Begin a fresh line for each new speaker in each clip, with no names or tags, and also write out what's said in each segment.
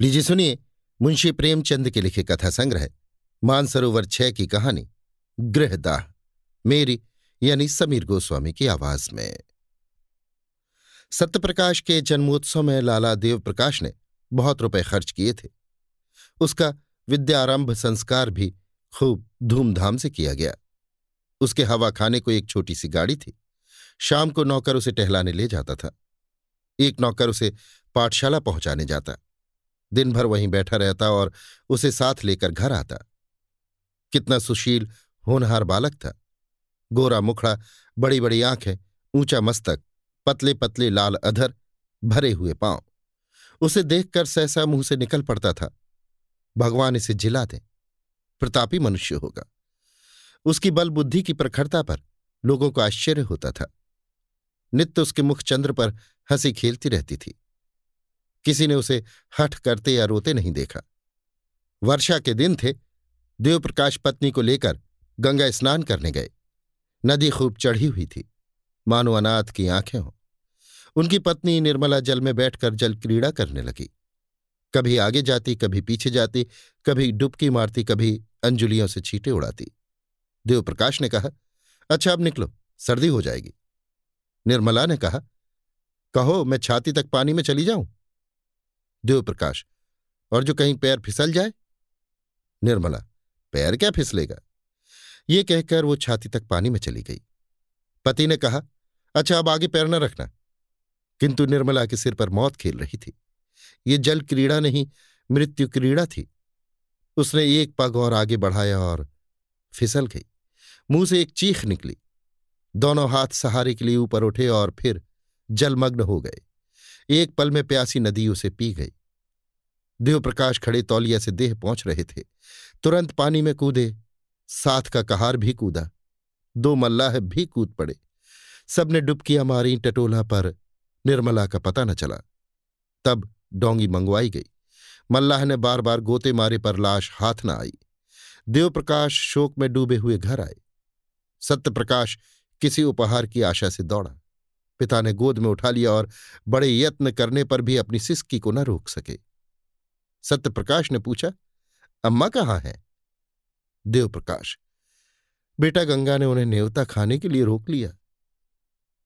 लीजिए सुनिए, मुंशी प्रेमचंद के लिखे कथा संग्रह, मानसरोवर छह की कहानी, गृहदाह, मेरी यानी समीर गोस्वामी की आवाज़ में। सत्यप्रकाश के जन्मोत्सव में लाला देव प्रकाश ने बहुत रुपए खर्च किए थे। उसका विद्यारंभ संस्कार भी खूब धूमधाम से किया गया। उसके हवा खाने को एक छोटी सी गाड़ी थी। शाम को नौकर उसे टहलाने ले जाता था। एक नौकर उसे पाठशाला पहुँचाने जाता। दिन भर वहीं बैठा रहता और उसे साथ लेकर घर आता। कितना सुशील, होनहार बालक था। गोरा मुखड़ा बड़ी बड़ी आँखें, ऊँचा मस्तक पतले पतले लाल अधर, भरे हुए पाँव। उसे देखकर सहसा मुँह से निकल पड़ता था। भगवान इसे जिला दे, प्रतापी मनुष्य होगा। उसकी बल बुद्धि की प्रखरता पर लोगों को आश्चर्य होता था। नित्य उसके मुख चंद्र पर हँसी खेलती रहती थी। किसी ने उसे हठ करते या रोते नहीं देखा। वर्षा के दिन थे, देवप्रकाश पत्नी को लेकर गंगा स्नान करने गए। नदी खूब चढ़ी हुई थी। मानो अनाथ की आँखें हों। उनकी पत्नी निर्मला जल में बैठकर जल क्रीड़ा करने लगी। कभी आगे जाती, कभी पीछे जाती, कभी डुबकी मारती, कभी अंजुलियों से छींटे उड़ाती। देवप्रकाश ने कहा अच्छा अब निकलो, सर्दी हो जाएगी। निर्मला ने कहा, कहो, मैं छाती तक पानी में चली जाऊँ? देवप्रकाश और जो कहीं पैर फिसल जाए? निर्मला, पैर क्या फिसलेगा? ये कहकर वो छाती तक पानी में चली गई। पति ने कहा अच्छा अब आगे पैर न रखना। किंतु निर्मला के सिर पर मौत खेल रही थी। ये जल क्रीड़ा नहीं, मृत्यु क्रीड़ा थी। उसने एक पग और आगे बढ़ाया और फिसल गई। मुँह से एक चीख निकली। दोनों हाथ सहारे के लिए ऊपर उठे और फिर जलमग्न हो गए। एक पल में प्यासी नदी उसे पी गई। देवप्रकाश खड़े तौलिया से देह पहुँच रहे थे। तुरंत पानी में कूदे। साथ का कहार भी कूदा। दो मल्लाह भी कूद पड़े। सबने डुबकियाँ मारी टटोला पर। निर्मला का पता न चला। तब डोंगी मंगवाई गई। मल्लाह ने बार बार गोते मारे पर लाश हाथ न आई। देवप्रकाश शोक में डूबे हुए घर आए। सत्यप्रकाश किसी उपहार की आशा से दौड़ा। पिता ने गोद में उठा लिया और बड़े यत्न करने पर भी अपनी सिस्की को न रोक सके। सत्यप्रकाश ने पूछा, अम्मा कहाँ हैं? देवप्रकाश, बेटा गंगा ने उन्हें नेवता खाने के लिए रोक लिया।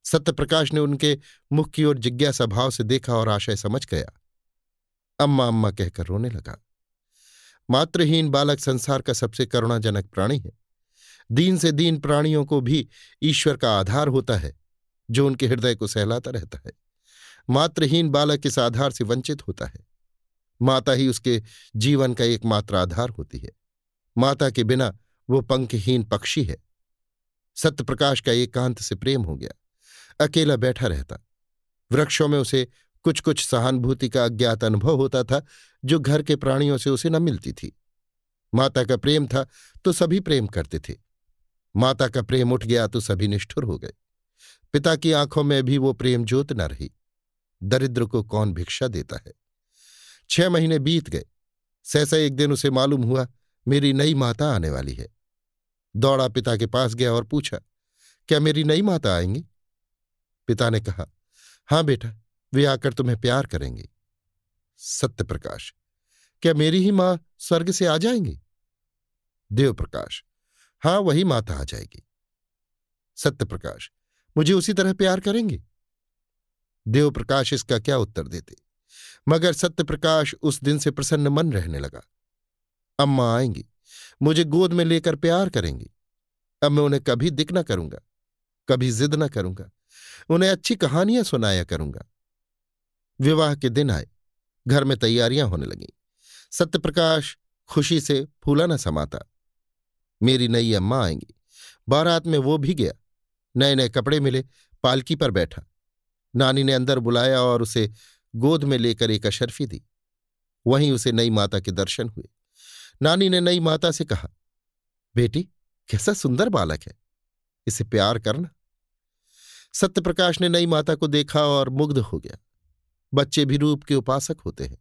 सत्यप्रकाश ने उनके मुख की ओर जिज्ञासा भाव से देखा और आशय समझ गया। अम्मा अम्मा कहकर रोने लगा मातृहीन बालक संसार का सबसे करुणाजनक प्राणी है। दीन से दीन प्राणियों को भी ईश्वर का आधार होता है। जो उनके हृदय को सहलाता रहता है। मात्रहीन बालक इस आधार से वंचित होता है। माता ही उसके जीवन का एकमात्र आधार होती है। माता के बिना वो पंखहीन पक्षी है। सत्यप्रकाश का एकांत से प्रेम हो गया। अकेला बैठा रहता। वृक्षों में उसे कुछ कुछ सहानुभूति का अज्ञात अनुभव होता था, जो घर के प्राणियों से उसे न मिलती थी। माता का प्रेम था तो सभी प्रेम करते थे। माता का प्रेम उठ गया तो सभी निष्ठुर हो गए। पिता की आँखों में भी वो प्रेम ज्योत न रही। दरिद्र को कौन भिक्षा देता है? छह महीने बीत गए। सहसा एक दिन उसे मालूम हुआ, मेरी नई माता आने वाली है। दौड़ा पिता के पास गया और पूछा, क्या मेरी नई माता आएँगी? पिता ने कहा, हाँ बेटा, वे आकर तुम्हें प्यार करेंगे। सत्य प्रकाश, क्या मेरी ही माँ स्वर्ग से आ जाएँगी? देवप्रकाश हाँ, वही माता आ जाएगी। सत्यप्रकाश मुझे उसी तरह प्यार करेंगे? देवप्रकाश इसका क्या उत्तर देते? मगर सत्यप्रकाश उस दिन से प्रसन्न मन रहने लगा। अम्मा आएँगी। मुझे गोद में लेकर प्यार करेंगी। अब मैं उन्हें कभी दिख ना करूँगा। कभी जिद ना करूँगा। उन्हें अच्छी कहानियाँ सुनाया करूँगा। विवाह के दिन आए। घर में तैयारियाँ होने लगीं। सत्यप्रकाश खुशी से फूला न समाता। मेरी नई अम्मा आएँगी। बारात में वो भी गया। नए नए कपड़े मिले, पालकी पर बैठा। नानी ने अंदर बुलाया और उसे गोद में लेकर एक अशर्फी दी। वहीं उसे नई माता के दर्शन हुए। नानी ने नई माता से कहा, बेटी, कैसा सुंदर बालक है। इसे प्यार करना। सत्यप्रकाश ने नई माता को देखा और मुग्ध हो गया। बच्चे भी रूप के उपासक होते हैं।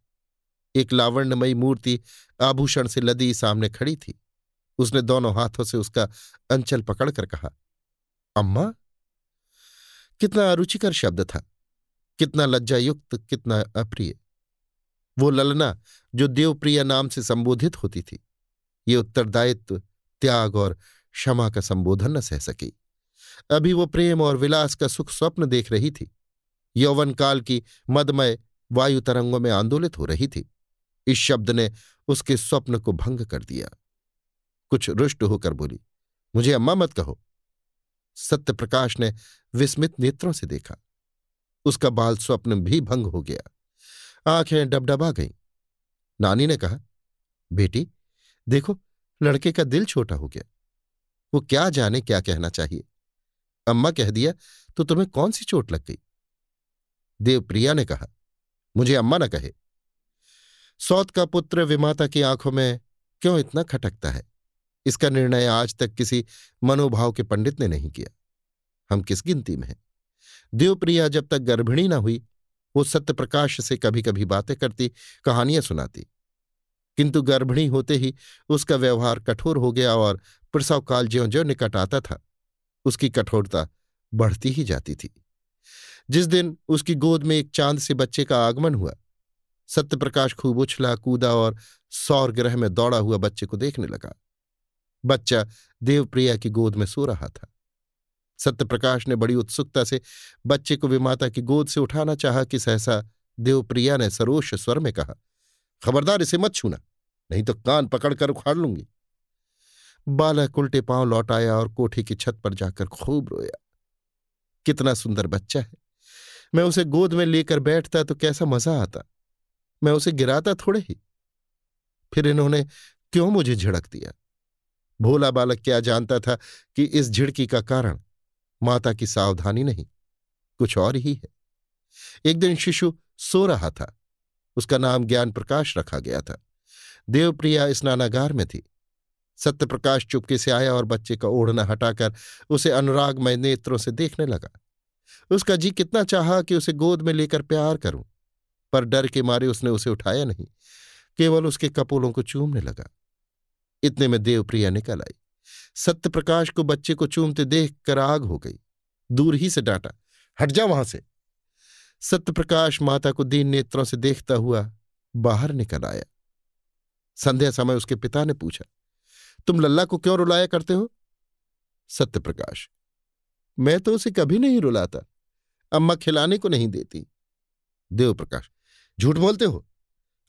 एक लावण्यमयी मूर्ति आभूषण से लदी सामने खड़ी थी। उसने दोनों हाथों से उसका अंचल पकड़कर कहा अम्मा, कितना अरुचिकर शब्द था, कितना लज्जायुक्त, कितना अप्रिय। वो ललना, जो देवप्रिया नाम से संबोधित होती थी, ये उत्तरदायित्व, त्याग और क्षमा का संबोधन न सह सकी। अभी वो प्रेम और विलास का सुख स्वप्न देख रही थी। यौवन काल की मदमय वायु तरंगों में आंदोलित हो रही थी। इस शब्द ने उसके स्वप्न को भंग कर दिया। कुछ रुष्ट होकर बोली, मुझे अम्मा मत कहो। सत्यप्रकाश ने विस्मित नेत्रों से देखा। उसका बाल स्वप्न भी भंग हो गया। आँखें डबडबा गईं। नानी ने कहा, बेटी, देखो, लड़के का दिल छोटा हो गया। वो क्या जाने क्या कहना चाहिए? अम्मा कह दिया तो तुम्हें कौन सी चोट लग गई? देवप्रिया ने कहा, मुझे अम्मा न कहे। सौत का पुत्र विमाता की आँखों में क्यों इतना खटकता है? इसका निर्णय आज तक किसी मनोभाव के पंडित ने नहीं किया। हम किस गिनती में हैं? देवप्रिया जब तक गर्भिणी न हुई, वो सत्यप्रकाश से कभी कभी बातें करती, कहानियाँ सुनाती। किंतु गर्भिणी होते ही उसका व्यवहार कठोर हो गया और प्रसव काल ज्यो ज्यो निकट आता था, उसकी कठोरता बढ़ती ही जाती थी। जिस दिन उसकी गोद में एक चाँद से बच्चे का आगमन हुआ, सत्यप्रकाश खूब उछला कूदा और सौर ग्रह में दौड़ा हुआ बच्चे को देखने लगा। बच्चा देवप्रिया की गोद में सो रहा था। सत्यप्रकाश ने बड़ी उत्सुकता से बच्चे को विमाता की गोद से उठाना चाहा कि सहसा देवप्रिया ने सरोष स्वर में कहा, खबरदार, इसे मत छूना, नहीं तो कान पकड़कर उखाड़ लूँगी। बालक उल्टे पाँव लौट आया और कोठी की छत पर जाकर खूब रोया। कितना सुंदर बच्चा है। मैं उसे गोद में लेकर बैठता तो कैसा मज़ा आता। मैं उसे गिराता थोड़े ही। फिर इन्होंने क्यों मुझे झिड़क दिया? भोला बालक क्या जानता था कि इस झिड़की का कारण माता की सावधानी नहीं, कुछ और ही है। एक दिन शिशु सो रहा था, उसका नाम ज्ञान प्रकाश रखा गया था। देवप्रिया स्नानागार में थी। सत्यप्रकाश चुपके से आया और बच्चे का ओढ़ना हटाकर उसे अनुरागमय नेत्रों से देखने लगा। उसका जी कितना चाहा कि उसे गोद में लेकर प्यार करूँ, पर डर के मारे उसने उसे उठाया नहीं, केवल उसके कपोलों को चूमने लगा। इतने में देवप्रिया निकल आई। सत्यप्रकाश को बच्चे को चूमते देख कर आग हो गई। दूर ही से डांटा, हट जा वहाँ से। सत्यप्रकाश माता को दीन नेत्रों से देखता हुआ बाहर निकल आया। संध्या समय उसके पिता ने पूछा, तुम लल्ला को क्यों रुलाया करते हो? सत्यप्रकाश, मैं तो उसे कभी नहीं रुलाता, अम्मा खिलाने को नहीं देती। देवप्रकाश, झूठ बोलते हो?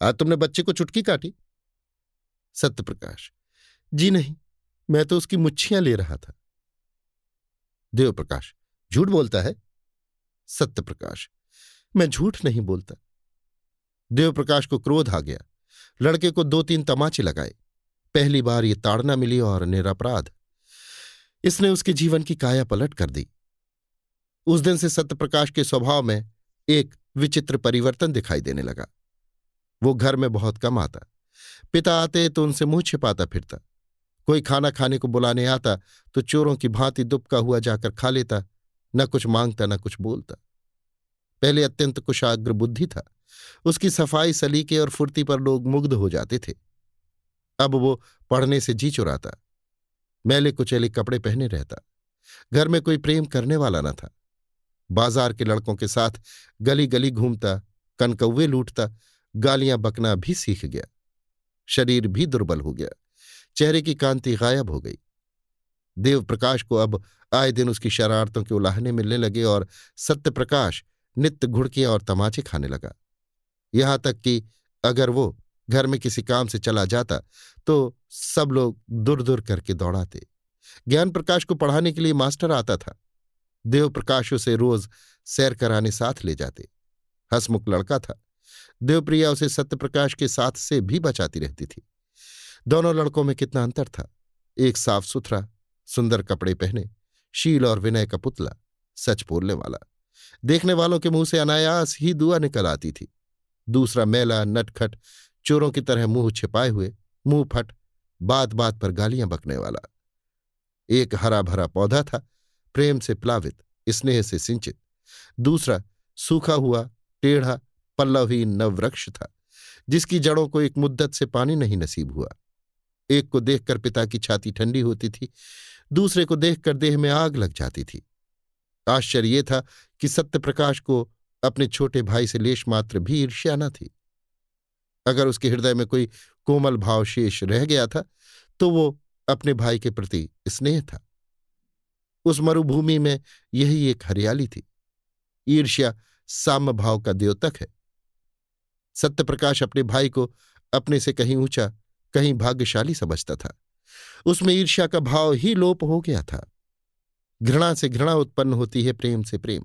आज तुमने बच्चे को चुटकी काटी? सत्यप्रकाश जी नहीं, मैं तो उसकी मुच्छियाँ ले रहा था। देवप्रकाश, झूठ बोलता है? सत्यप्रकाश, मैं झूठ नहीं बोलता। देवप्रकाश को क्रोध आ गया। लड़के को दो तीन तमाचे लगाए। पहली बार ये ताड़ना मिली और निरपराध। इसने उसके जीवन की काया पलट कर दी। उस दिन से सत्यप्रकाश के स्वभाव में एक विचित्र परिवर्तन दिखाई देने लगा। वो घर में बहुत कम आता। पिता आते तो उनसे मुँह छिपाता फिरता। कोई खाना खाने को बुलाने आता तो चोरों की भांति दुबका हुआ जाकर खा लेता, न कुछ माँगता, न कुछ बोलता। पहले अत्यंत कुशाग्र बुद्धि था। उसकी सफ़ाई सलीके और फुर्ती पर लोग मुग्ध हो जाते थे। अब वो पढ़ने से जी चुराता, मैले कुचेले कपड़े पहने रहता। घर में कोई प्रेम करने वाला न था। बाज़ार के लड़कों के साथ गली गली घूमता, कनकौवे लूटता, गालियाँ बकना भी सीख गया। शरीर भी दुर्बल हो गया। चेहरे की कांति गायब हो गई। देवप्रकाश को अब आए दिन उसकी शरारतों के उलाहने मिलने लगे और सत्यप्रकाश नित्य घुड़कियाँ और तमाचे खाने लगा। यहाँ तक कि अगर वो घर में किसी काम से चला जाता तो सब लोग दूर दूर करके दौड़ाते। ज्ञान प्रकाश को पढ़ाने के लिए मास्टर आता था। देव प्रकाश उसे रोज सैर कराने साथ ले जाते। हसमुख लड़का था। देवप्रिया उसे सत्यप्रकाश के साथ से भी बचाती रहती थी। दोनों लड़कों में कितना अंतर था। एक साफ़ सुथरा, सुंदर कपड़े पहने, शील और विनय का पुतला, सच बोलने वाला। देखने वालों के मुँह से अनायास ही दुआ निकल आती थी। दूसरा मेला, नटखट, चोरों की तरह मुँह छिपाए हुए, मुँह फट बात बात पर गालियाँ बकने वाला। एक हरा भरा पौधा था, प्रेम से प्लावित, स्नेह से सिंचित। दूसरा सूखा हुआ, टेढ़ा, पल्लवहीन नववृक्ष था, जिसकी जड़ों को एक मुद्दत से पानी नहीं नसीब हुआ। एक को देखकर पिता की छाती ठंडी होती थी, दूसरे को देखकर देह में आग लग जाती थी। आश्चर्य ये था कि सत्यप्रकाश को अपने छोटे भाई से लेश मात्र भी ईर्ष्या न थी। अगर उसके हृदय में कोई कोमल भाव शेष रह गया था तो वो अपने भाई के प्रति स्नेह था। उस मरुभूमि में यही एक हरियाली थी। ईर्ष्या साम्य भाव का द्योतक है। सत्यप्रकाश अपने भाई को अपने से कहीं ऊँचा कहीं भाग्यशाली समझता था। उसमें ईर्ष्या का भाव ही लोप हो गया था। घृणा से घृणा उत्पन्न होती है प्रेम से प्रेम।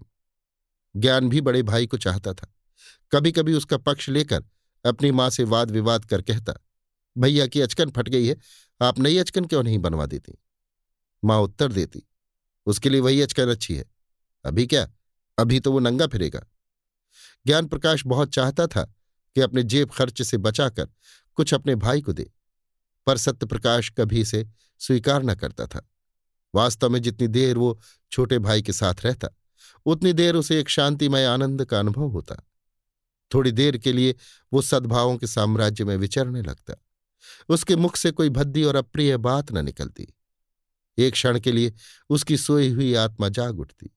ज्ञान भी बड़े भाई को चाहता था। कभी कभी उसका पक्ष लेकर अपनी माँ से वाद विवाद कर कहता, भैया की अचकन फट गई है, आप नई अचकन क्यों नहीं बनवा देती? माँ उत्तर देती, उसके लिए वही अचकन अच्छी है। अभी क्या? अभी तो वो नंगा फिरेगा। ज्ञान प्रकाश बहुत चाहता था कि अपने जेब खर्च से बचाकर कुछ अपने भाई को दे। पर सत्यप्रकाश कभी इसे स्वीकार न करता था। वास्तव में जितनी देर वो छोटे भाई के साथ रहता, उतनी देर उसे एक शांतिमय आनंद का अनुभव होता। थोड़ी देर के लिए वो सद्भावों के साम्राज्य में विचरने लगता। उसके मुख से कोई भद्दी और अप्रिय बात न निकलती। एक क्षण के लिए उसकी सोई हुई आत्मा जाग उठती।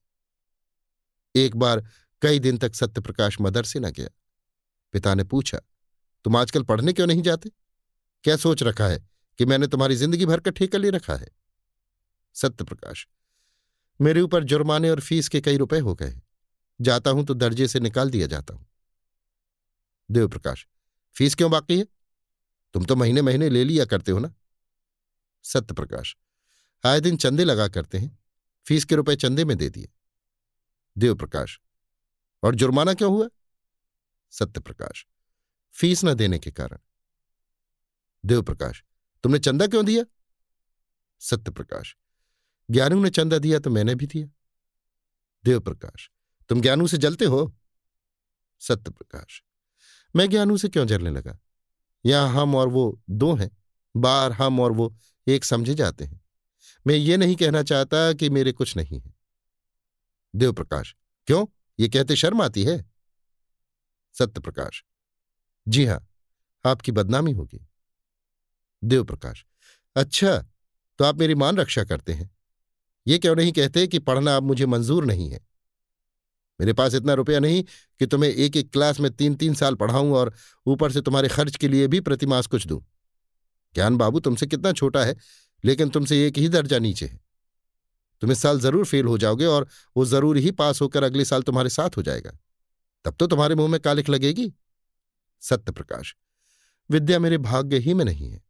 एक बार कई दिन तक सत्यप्रकाश मदरसे न गया। पिता ने पूछा, तुम आजकल पढ़ने क्यों नहीं जाते? क्या सोच रखा है कि मैंने तुम्हारी ज़िंदगी भर का ठेका ले रखा है? सत्यप्रकाश मेरे ऊपर जुर्माने और फ़ीस के कई रुपए हो गए। जाता हूँ तो दर्जे से निकाल दिया जाता हूँ। देवप्रकाश फ़ीस क्यों बाकी है? तुम तो महीने महीने ले लिया करते हो ना? सत्यप्रकाश आए दिन चंदे लगा करते हैं। फ़ीस के रुपए चंदे में दे दिए। देवप्रकाश और जुर्माना क्यों हुआ? सत्यप्रकाश फ़ीस न देने के कारण। देवप्रकाश, तुमने चंदा क्यों दिया? सत्यप्रकाश, ज्ञानू ने चंदा दिया तो मैंने भी दिया। देवप्रकाश, तुम ज्ञानू से जलते हो? सत्यप्रकाश, मैं ज्ञानू से क्यों जलने लगा? यहाँ हम और वो दो हैं बार हम और वो एक समझे जाते हैं। मैं ये नहीं कहना चाहता कि मेरे कुछ नहीं है। देवप्रकाश, क्यों? ये कहते शर्म आती है। सत्यप्रकाश, जी हाँ, आपकी बदनामी होगी। देवप्रकाश अच्छा तो आप मेरी मान रक्षा करते हैं। ये क्यों नहीं कहते कि पढ़ना अब मुझे मंजूर नहीं है? मेरे पास इतना रुपया नहीं कि तुम्हें एक एक क्लास में तीन तीन साल पढ़ाऊं और ऊपर से तुम्हारे खर्च के लिए भी प्रतिमास कुछ दूँ। ज्ञान बाबू तुमसे कितना छोटा है, लेकिन तुमसे एक ही दर्जा नीचे है। तुम इस साल ज़रूर फेल हो जाओगे और वो ज़रूर ही पास होकर अगले साल तुम्हारे साथ हो जाएगा। तब तो तुम्हारे मुँह में कालिख लगेगी। सत्य प्रकाश, विद्या मेरे भाग्य ही में नहीं है।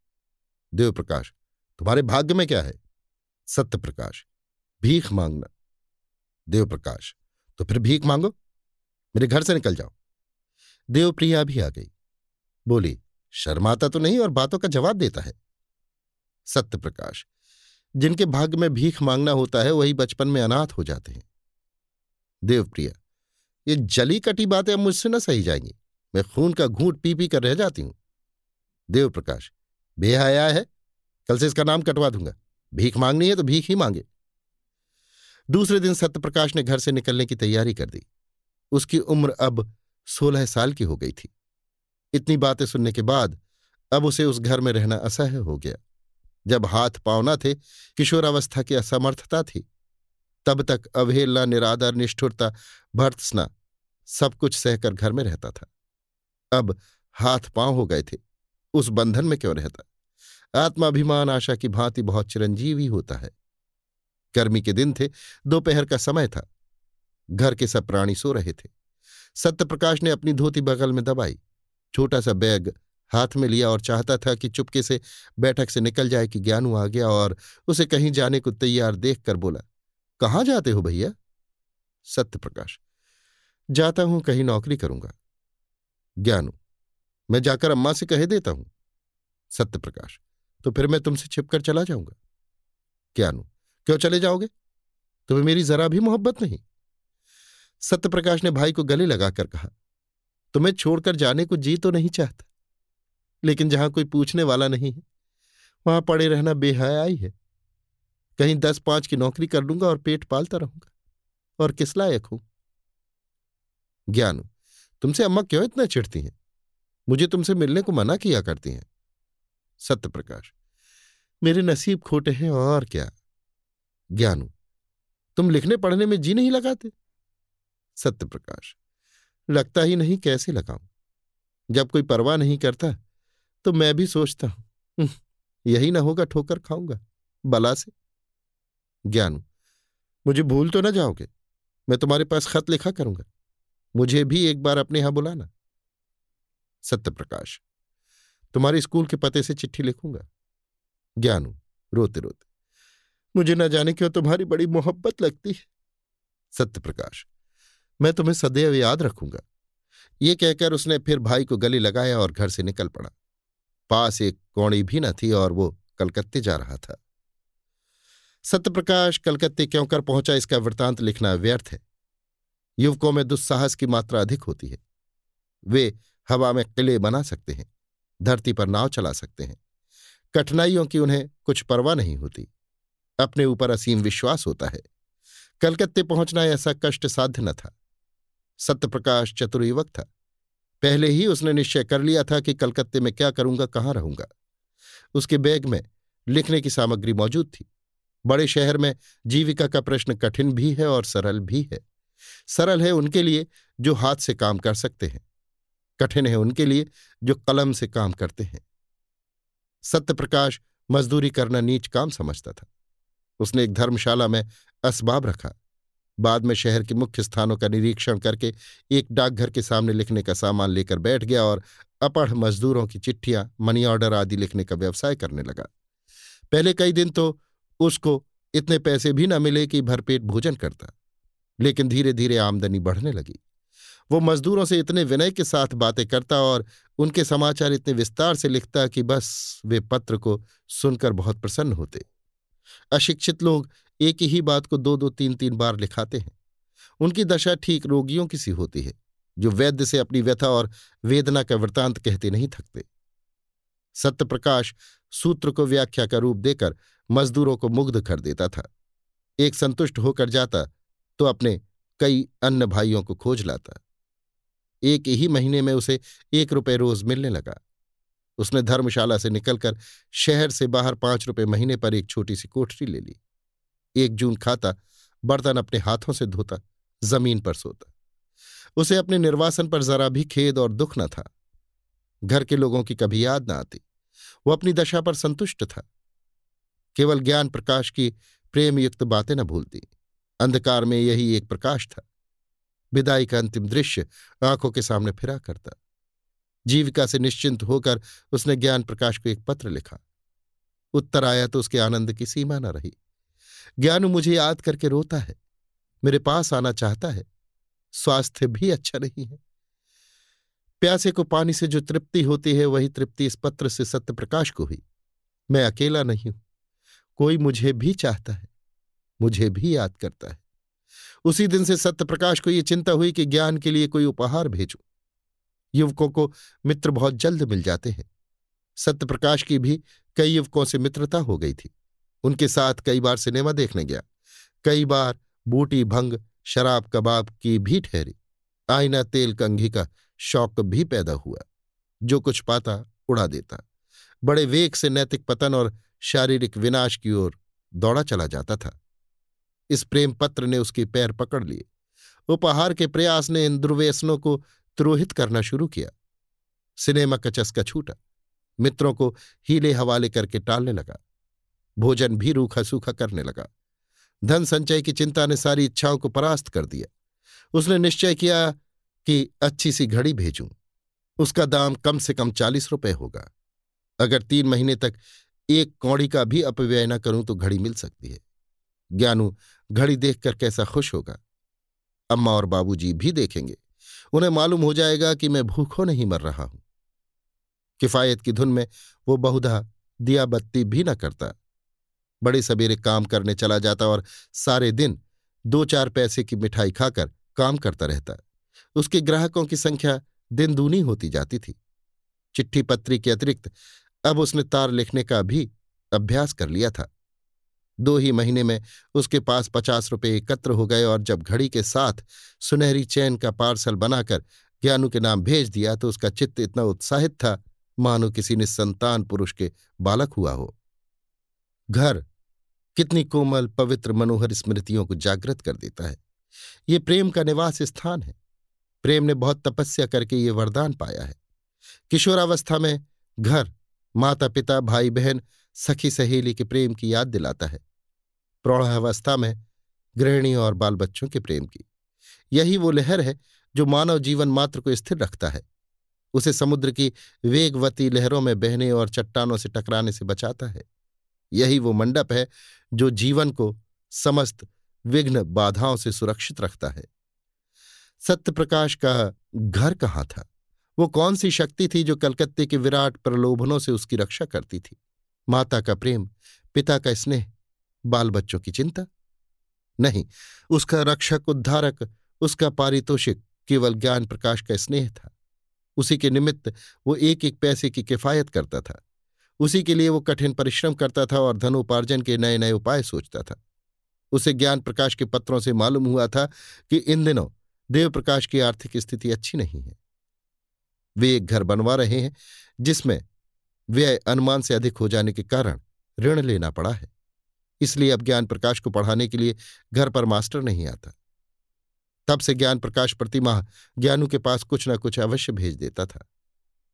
देवप्रकाश, तुम्हारे भाग्य में क्या है? सत्य प्रकाश भीख मांगना। देवप्रकाश तो फिर भीख मांगो? मेरे घर से निकल जाओ। देवप्रिया भी आ गई। बोली, शर्माता तो नहीं और बातों का जवाब देता है। सत्य प्रकाश जिनके भाग्य में भीख मांगना होता है, वही बचपन में अनाथ हो जाते हैं। देवप्रिया, ये जली कटी बातें अब मुझसे न सही जाएँगी। मैं खून का घूंट पी पी कर रह जाती हूँ। देवप्रकाश बेहया है, कल से इसका नाम कटवा दूँगा। भीख मांगनी है तो भीख ही मांगे। दूसरे दिन सत्यप्रकाश ने घर से निकलने की तैयारी कर दी। उसकी उम्र अब सोलह साल की हो गई थी। इतनी बातें सुनने के बाद अब उसे उस घर में रहना असह्य हो गया। जब हाथ पावना थे, किशोरावस्था की असमर्थता थी। तब तक अवहेलना, निरादर, निष्ठुरता, भर्त्सना सब कुछ सहकर घर में रहता था। अब हाथ पाँव हो गए थे। उस बंधन में क्यों रहता? आत्माभिमान, आशा की भांति बहुत चिरंजीवी होता है। गर्मी के दिन थे, दोपहर का समय था। घर के सब प्राणी सो रहे थे। सत्यप्रकाश ने अपनी धोती बगल में दबाई। छोटा सा बैग हाथ में लिया और चाहता था कि चुपके से बैठक से निकल जाए कि ज्ञानू आ गया और उसे कहीं जाने को तैयार देखकर बोला, कहाँ जाते हो भैया? सत्यप्रकाश, जाता हूँ, कहीं नौकरी करूँगा। ज्ञानू, मैं जाकर अम्मा से कह देता हूँ। सत्यप्रकाश तो फिर मैं तुमसे छिपकर चला जाऊँगा। ज्ञानू क्यों चले जाओगे? तुम्हें मेरी जरा भी मोहब्बत नहीं। सत्यप्रकाश ने भाई को गले लगाकर कहा, तुम्हें छोड़कर जाने को जी तो नहीं चाहता, लेकिन जहाँ कोई पूछने वाला नहीं है, वहाँ पड़े रहना बेहयाई है। कहीं दस पाँच की नौकरी कर लूँगा और पेट पालता रहूँगा, और किस लायक हूँ? ज्ञानू, तुमसे अम्मा क्यों इतना चिढ़ती हैं? मुझे तुमसे मिलने को मना किया करती हैं। सत्यप्रकाश मेरे नसीब खोटे हैं और क्या? ज्ञानू, तुम लिखने पढ़ने में जी नहीं लगाते? सत्यप्रकाश लगता ही नहीं कैसे लगाऊँ? जब कोई परवाह नहीं करता तो मैं भी सोचता हूँ यही ना होगा, ठोकर खाऊँगा, बला से। ज्ञानू, मुझे भूल तो ना जाओगे, मैं तुम्हारे पास खत लिखा करूँगा, मुझे भी एक बार अपने यहाँ बुलाना। सत्यप्रकाश तुम्हारे स्कूल के पते से चिट्ठी लिखूँगा। ज्ञानू रोते रोते मुझे न जाने क्यों तुम्हारी बड़ी मोहब्बत लगती है? सत्यप्रकाश मैं तुम्हें सदैव याद रखूँगा। ये कहकर उसने फिर भाई को गले लगाया और घर से निकल पड़ा। पास एक कौड़ी भी न थी और वो कलकत्ते जा रहा था। सत्यप्रकाश कलकत्ते क्यों कर पहुँचा इसका वृतांत लिखना व्यर्थ है। युवकों में दुस्साहस की मात्रा अधिक होती है। वे हवा में किले बना सकते हैं। धरती पर नाव चला सकते हैं। कठिनाइयों की उन्हें कुछ परवाह नहीं होती। अपने ऊपर असीम विश्वास होता है। कलकत्ते पहुँचना ऐसा कष्ट साध्य न था। सत्यप्रकाश चतुर युवक था। पहले ही उसने निश्चय कर लिया था कि कलकत्ते में क्या करूँगा, कहाँ रहूँगा। उसके बैग में लिखने की सामग्री मौजूद थी। बड़े शहर में जीविका का प्रश्न कठिन भी है और सरल भी है। सरल है उनके लिए जो हाथ से काम कर सकते हैं। कठिन है उनके लिए जो कलम से काम करते हैं। सत्यप्रकाश मजदूरी करना नीच काम समझता था। उसने एक धर्मशाला में असबाब रखा। बाद में शहर के मुख्य स्थानों का निरीक्षण करके एक डाकघर के सामने लिखने का सामान लेकर बैठ गया और अपढ़ मजदूरों की चिट्ठियाँ, मनी ऑर्डर आदि लिखने का व्यवसाय करने लगा। पहले कई दिन तो उसको इतने पैसे भी न मिले कि भरपेट भोजन करता। लेकिन धीरे धीरे आमदनी बढ़ने लगी। वो मजदूरों से इतने विनय के साथ बातें करता और उनके समाचार इतने विस्तार से लिखता कि बस वे पत्र को सुनकर बहुत प्रसन्न होते। अशिक्षित लोग एक ही बात को दो दो तीन तीन बार लिखाते हैं। उनकी दशा ठीक रोगियों की सी होती है, जो वैद्य से अपनी व्यथा और वेदना का वृतांत कहते नहीं थकते। सत्यप्रकाश सूत्र को व्याख्या का रूप देकर मजदूरों को मुग्ध कर देता था। एक संतुष्ट होकर जाता तो अपने कई अन्य भाइयों को खोज लाता। एक ही महीने में उसे एक रुपये रोज मिलने लगा। उसने धर्मशाला से निकलकर शहर से बाहर पाँच रुपए महीने पर एक छोटी सी कोठरी ले ली। एक जून खाता, बर्तन अपने हाथों से धोता, ज़मीन पर सोता। उसे अपने निर्वासन पर जरा भी खेद और दुख न था। घर के लोगों की कभी याद न आती। वो अपनी दशा पर संतुष्ट था। केवल ज्ञान प्रकाश की प्रेमयुक्त बातें न भूलती। अंधकार में यही एक प्रकाश था। विदाई का अंतिम दृश्य आँखों के सामने फिरा करता। जीविका से निश्चिंत होकर उसने ज्ञान प्रकाश को एक पत्र लिखा। उत्तर आया तो उसके आनंद की सीमा न रही। ज्ञानु मुझे याद करके रोता है, मेरे पास आना चाहता है, स्वास्थ्य भी अच्छा नहीं है। प्यासे को पानी से जो तृप्ति होती है, वही तृप्ति इस पत्र से सत्य प्रकाश को हुई। मैं अकेला नहीं हूँ, कोई मुझे भी चाहता है, मुझे भी याद करता है। उसी दिन से सत्यप्रकाश को यह चिंता हुई कि ज्ञान के लिए कोई उपहार भेजूं। युवकों को मित्र बहुत जल्द मिल जाते हैं। सत्यप्रकाश की भी कई युवकों से मित्रता हो गई थी। उनके साथ कई बार सिनेमा देखने गया। कई बार बूटी भंग, शराब कबाब की भी ठहरी। आईना तेल कंघी का शौक भी पैदा हुआ। जो कुछ पाता, उड़ा देता। बड़े वेग से नैतिक पतन और शारीरिक विनाश की ओर दौड़ा चला जाता था। इस प्रेम पत्र ने उसके पैर पकड़ लिए। उपहार के प्रयास ने इन दुर्व्यसनों को त्रोहित करना शुरू किया। सिनेमा का चस्का छूटा। मित्रों को हीले हवाले करके टालने लगा। भोजन भी रूखा सूखा करने लगा। धन संचय की चिंता ने सारी इच्छाओं को परास्त कर दिया। उसने निश्चय किया कि अच्छी सी घड़ी भेजूं। उसका दाम कम से कम चालीस रुपये होगा। अगर तीन महीने तक एक कौड़ी का भी अपव्यय न करूँ तो घड़ी मिल सकती है। ज्ञानू, घड़ी देखकर कैसा खुश होगा। अम्मा और बाबूजी भी देखेंगे। उन्हें मालूम हो जाएगा कि मैं भूखों नहीं मर रहा हूँ। किफायत की धुन में वो बहुधा दिया बत्ती भी न करता। बड़े सवेरे काम करने चला जाता और सारे दिन दो चार पैसे की मिठाई खाकर काम करता रहता। उसके ग्राहकों की संख्या दिन दूनी होती जाती थी। चिट्ठी पत्री के अतिरिक्त अब उसने तार लिखने का भी अभ्यास कर लिया था। दो ही महीने में उसके पास पचास रुपये एकत्र हो गए और जब घड़ी के साथ सुनहरी चैन का पार्सल बनाकर ज्ञानू के नाम भेज दिया तो उसका चित्त इतना उत्साहित था, मानो किसी ने संतान पुरुष के बालक हुआ हो। घर, कितनी कोमल, पवित्र, मनोहर स्मृतियों को जागृत कर देता है। ये प्रेम का निवास स्थान है। प्रेम ने बहुत तपस्या करके ये वरदान पाया है। किशोरावस्था में घर माता पिता भाई बहन सखी सहेली के प्रेम की याद दिलाता है। प्रौढ़ावस्था में गृहिणी और बाल बच्चों के प्रेम की। यही वो लहर है जो मानव जीवन मात्र को स्थिर रखता है। उसे समुद्र की वेगवती लहरों में बहने और चट्टानों से टकराने से बचाता है। यही वो मंडप है जो जीवन को समस्त विघ्न बाधाओं से सुरक्षित रखता है। सत्यप्रकाश का घर कहाँ था? वो कौन सी शक्ति थी जो कलकत्ते के विराट प्रलोभनों से उसकी रक्षा करती थी? माता का प्रेम, पिता का स्नेह बाल बच्चों की चिंता? नहीं, उसका रक्षक, उद्धारक, उसका पारितोषिक केवल ज्ञान प्रकाश का स्नेह था। उसी के निमित्त वो एक एक पैसे की किफायत करता था। उसी के लिए वो कठिन परिश्रम करता था और धनोपार्जन के नए नए उपाय सोचता था। उसे ज्ञान प्रकाश के पत्रों से मालूम हुआ था कि इन दिनों देव प्रकाश की आर्थिक स्थिति अच्छी नहीं है। वे एक घर बनवा रहे हैं, जिसमें व्यय अनुमान से अधिक हो जाने के कारण ऋण लेना पड़ा है। इसलिए अब ज्ञान प्रकाश को पढ़ाने के लिए घर पर मास्टर नहीं आता। तब से ज्ञान प्रकाश प्रतिमाह ज्ञानू के पास कुछ न कुछ अवश्य भेज देता था।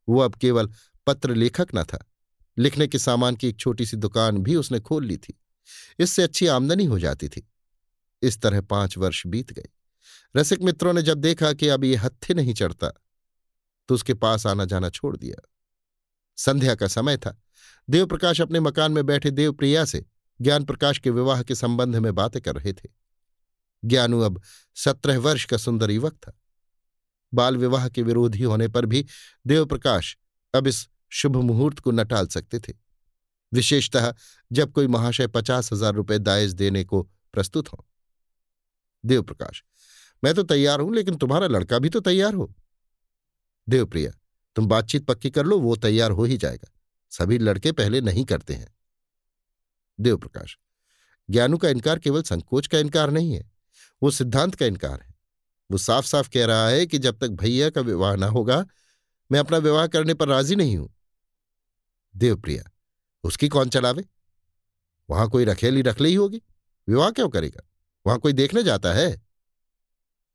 वो अब केवल पत्र लेखक न था। लिखने के सामान की एक छोटी सी दुकान भी उसने खोल ली थी। इससे अच्छी आमदनी हो जाती थी। इस तरह पाँच वर्ष बीत गए। रसिक मित्रों ने जब देखा कि अब ये हत्थे नहीं चढ़ता तो उसके पास आना जाना छोड़ दिया। संध्या का समय था। देवप्रकाश अपने मकान में बैठे देवप्रिया से ज्ञान प्रकाश के विवाह के संबंध में बातें कर रहे थे। ज्ञानू अब सत्रह वर्ष का सुंदर युवक था। बाल विवाह के विरोधी होने पर भी देवप्रकाश अब इस शुभ मुहूर्त को न टाल सकते थे। विशेषतः जब कोई महाशय पचास हज़ार रुपये दायज देने को प्रस्तुत हो। देवप्रकाश, मैं तो तैयार हूँ, लेकिन तुम्हारा लड़का भी तो तैयार हो। देवप्रिया, तुम बातचीत पक्की कर लो, वो तैयार हो ही जाएगा। सभी लड़के पहले नहीं करते हैं। देवप्रकाश, ज्ञानू का इनकार केवल संकोच का इनकार नहीं है, वो सिद्धांत का इनकार है। वो साफ़ साफ़ कह रहा है कि जब तक भैया का विवाह ना होगा, मैं अपना विवाह करने पर राज़ी नहीं हूँ। देवप्रिया, उसकी कौन चलावे? वहाँ कोई रखेली रख ली होगी। विवाह क्यों करेगा? वहाँ कोई देखने जाता है।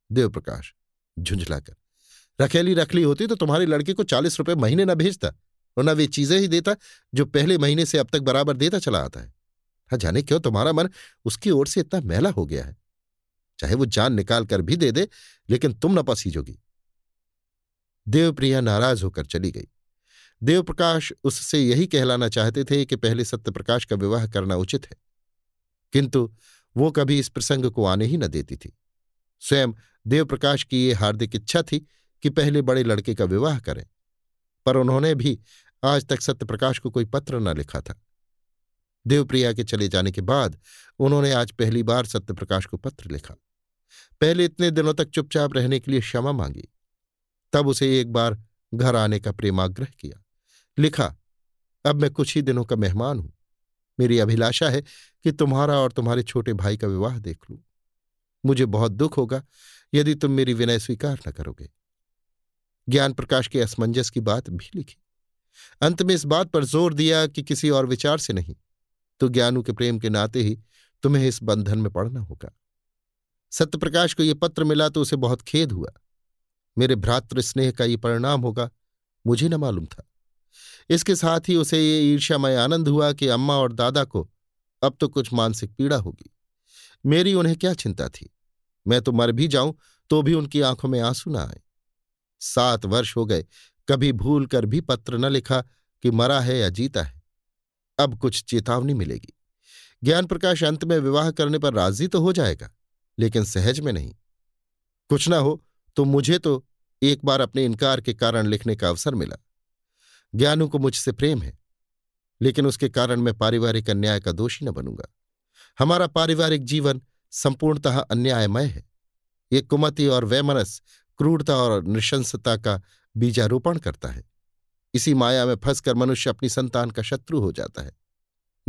देवप्रकाश, झुंझलाकर, रखेली रख ली होती तो तुम्हारे लड़के को चालीस रुपए महीने ना भेजता, और ना वे चीज़ें ही देता जो पहले महीने से अब तक बराबर देता चला आता है। हाँ जाने क्यों तुम्हारा मन उसकी ओर से इतना मैला हो गया है? चाहे वो जान निकाल कर भी दे दे, लेकिन तुम न पसीजोगी। देवप्रिया नाराज़ होकर चली गई। देवप्रकाश उससे यही कहलाना चाहते थे कि पहले सत्यप्रकाश का विवाह करना उचित है। किंतु वो कभी इस प्रसंग को आने ही न देती थी। स्वयं देवप्रकाश की ये हार्दिक इच्छा थी कि पहले बड़े लड़के का विवाह करें, पर उन्होंने भी आज तक सत्यप्रकाश को कोई पत्र न लिखा था। देवप्रिया के चले जाने के बाद उन्होंने आज पहली बार सत्यप्रकाश को पत्र लिखा। पहले इतने दिनों तक चुपचाप रहने के लिए क्षमा मांगी। तब उसे एक बार घर आने का प्रेमाग्रह किया। लिखा, अब मैं कुछ ही दिनों का मेहमान हूँ। मेरी अभिलाषा है कि तुम्हारा और तुम्हारे छोटे भाई का विवाह देख लूँ। मुझे बहुत दुख होगा यदि तुम मेरी विनय स्वीकार न करोगे ज्ञान प्रकाश के असमंजस की बात भी लिखी। अंत में इस बात पर ज़ोर दिया कि किसी और विचार से नहीं। तो ज्ञानू के प्रेम के नाते ही तुम्हें इस बंधन में पड़ना होगा। सत्यप्रकाश को यह पत्र मिला तो उसे बहुत खेद हुआ। मेरे भ्रातृ स्नेह का ये परिणाम होगा, मुझे न मालूम था। इसके साथ ही उसे ये ईर्ष्यामय आनंद हुआ कि अम्मा और दादा को अब तो कुछ मानसिक पीड़ा होगी। मेरी उन्हें क्या चिंता थी? मैं तो मर भी जाऊँ तो भी उनकी आँखों में आँसू ना आए। सात वर्ष हो गए, कभी भूल कर भी पत्र न लिखा कि मरा है या जीता है। अब कुछ चेतावनी मिलेगी। ज्ञान प्रकाश अंत में विवाह करने पर राज़ी तो हो जाएगा, लेकिन सहज में नहीं। कुछ ना हो तो मुझे तो एक बार अपने इनकार के कारण लिखने का अवसर मिला। ज्ञानू को मुझसे प्रेम है, लेकिन उसके कारण मैं पारिवारिक अन्याय का दोषी न बनूँगा। हमारा पारिवारिक जीवन संपूर्णतः अन्यायमय है। ये कुमति और वैमनस क्रूरता और नृशंसता का बीजारोपण करता है। इसी माया में फंसकर मनुष्य अपनी संतान का शत्रु हो जाता है।